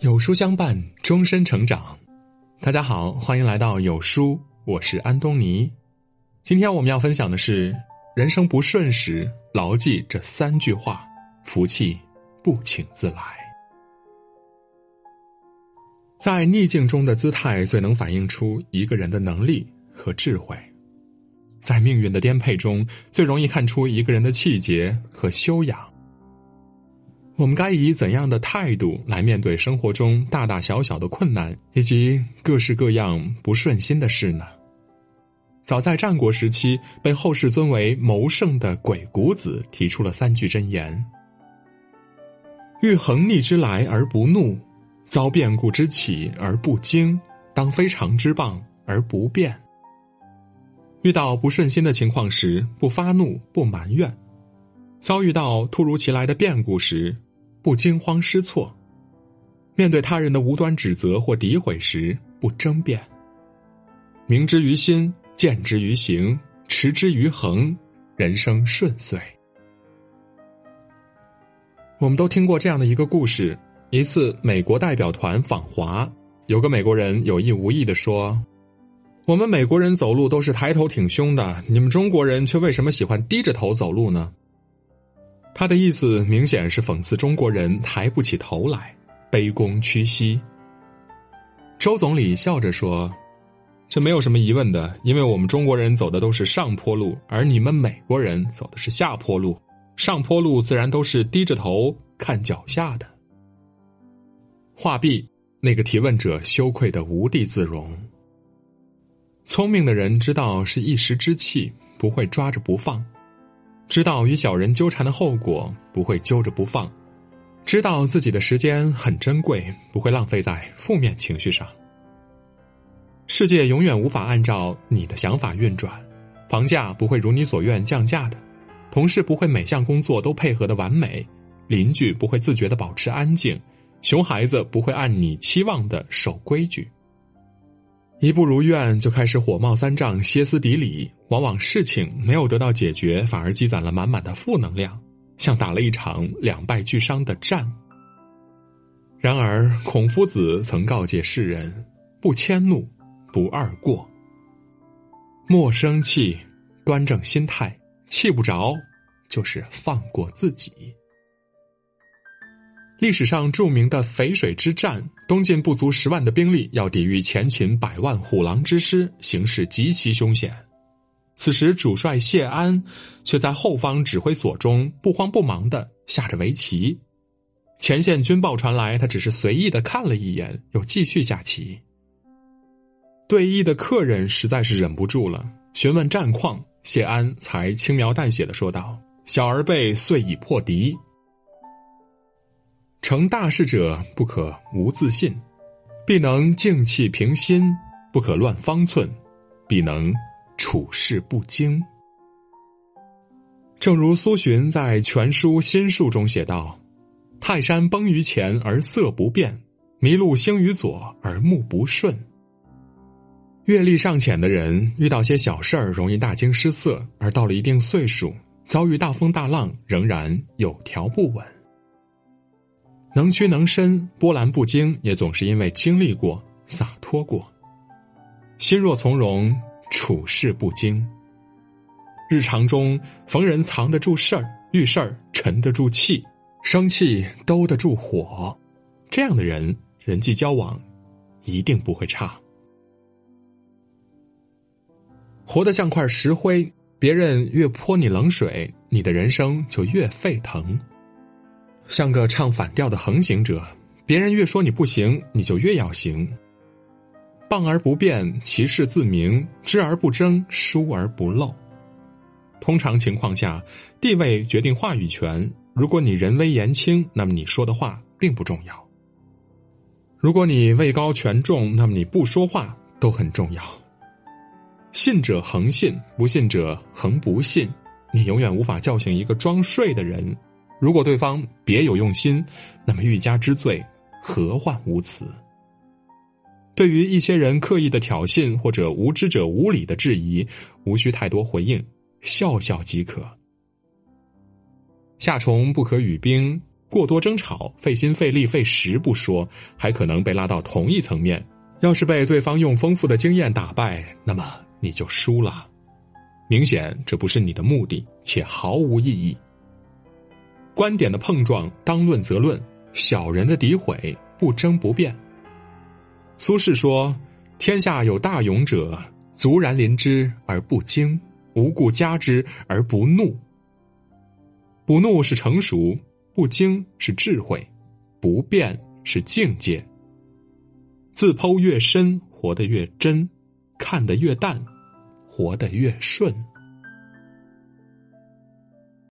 有书相伴，终身成长。大家好，欢迎来到有书，我是安东尼。今天我们要分享的是：人生不顺时，牢记这三句话，福气不请自来。在逆境中的姿态，最能反映出一个人的能力和智慧；在命运的颠沛中，最容易看出一个人的气节和修养。我们该以怎样的态度来面对生活中大大小小的困难以及各式各样不顺心的事呢？早在战国时期，被后世尊为谋圣的鬼谷子提出了三句箴言：遇横逆之来而不怒，遭变故之起而不惊，当非常之棒而不变。遇到不顺心的情况时，不发怒，不埋怨；遭遇到突如其来的变故时，不惊慌失措，面对他人的无端指责或诋毁时不争辩，明之于心，见之于行，持之于恒，人生顺遂。我们都听过这样的一个故事：一次美国代表团访华，有个美国人有意无意的说：“我们美国人走路都是抬头挺胸的，你们中国人却为什么喜欢低着头走路呢？”他的意思明显是讽刺中国人抬不起头来，卑躬屈膝。周总理笑着说：“这没有什么疑问的，因为我们中国人走的都是上坡路，而你们美国人走的是下坡路。上坡路自然都是低着头看脚下的。”话毕，那个提问者羞愧的无地自容。聪明的人知道是一时之气，不会抓着不放。知道与小人纠缠的后果，不会揪着不放；知道自己的时间很珍贵，不会浪费在负面情绪上。世界永远无法按照你的想法运转，房价不会如你所愿降价的，同事不会每项工作都配合的完美，邻居不会自觉的保持安静，熊孩子不会按你期望的守规矩。一不如愿就开始火冒三丈、歇斯底里，往往事情没有得到解决，反而积攒了满满的负能量，像打了一场两败俱伤的战。然而，孔夫子曾告诫世人：不迁怒，不贰过，莫生气，端正心态，气不着，就是放过自己。历史上著名的淝水之战，东晋不足十万的兵力要抵御前秦百万虎狼之师，形势极其凶险。此时主帅谢安却在后方指挥所中不慌不忙的下着围棋。前线军报传来，他只是随意的看了一眼，又继续下棋。对弈的客人实在是忍不住了，询问战况，谢安才轻描淡写的说道：“小儿辈遂已破敌。”成大事者不可无自信，必能静气平心；不可乱方寸，必能处事不惊。正如苏洵在《全书心术》中写道：“泰山崩于前而色不变，麋鹿兴于左而目不顺。”阅历尚浅的人遇到些小事儿容易大惊失色，而到了一定岁数，遭遇大风大浪仍然有条不紊。能屈能伸，波澜不惊，也总是因为经历过、洒脱过。心若从容，处事不惊。日常中逢人藏得住事儿，遇事儿沉得住气，生气兜得住火，这样的人人际交往一定不会差。活得像块石灰，别人越泼你冷水，你的人生就越沸腾。像个唱反调的横行者，别人越说你不行，你就越要行。傍而不辩，其事自明；知而不争，疏而不漏。通常情况下，地位决定话语权。如果你人微言轻，那么你说的话并不重要；如果你位高权重，那么你不说话都很重要。信者恒信，不信者恒不信。你永远无法叫醒一个装睡的人。如果对方别有用心，那么欲加之罪，何患无辞？对于一些人刻意的挑衅或者无知者无理的质疑，无需太多回应，笑笑即可。夏虫不可语冰，过多争吵，费心费力费时不说，还可能被拉到同一层面。要是被对方用丰富的经验打败，那么你就输了。明显这不是你的目的，且毫无意义。观点的碰撞，当论则论；小人的诋毁，不争不辩。苏轼说：“天下有大勇者，卒然临之而不惊，无故加之而不怒。不怒是成熟，不惊是智慧，不变是境界。自剖越深，活得越真；看得越淡，活得越顺。”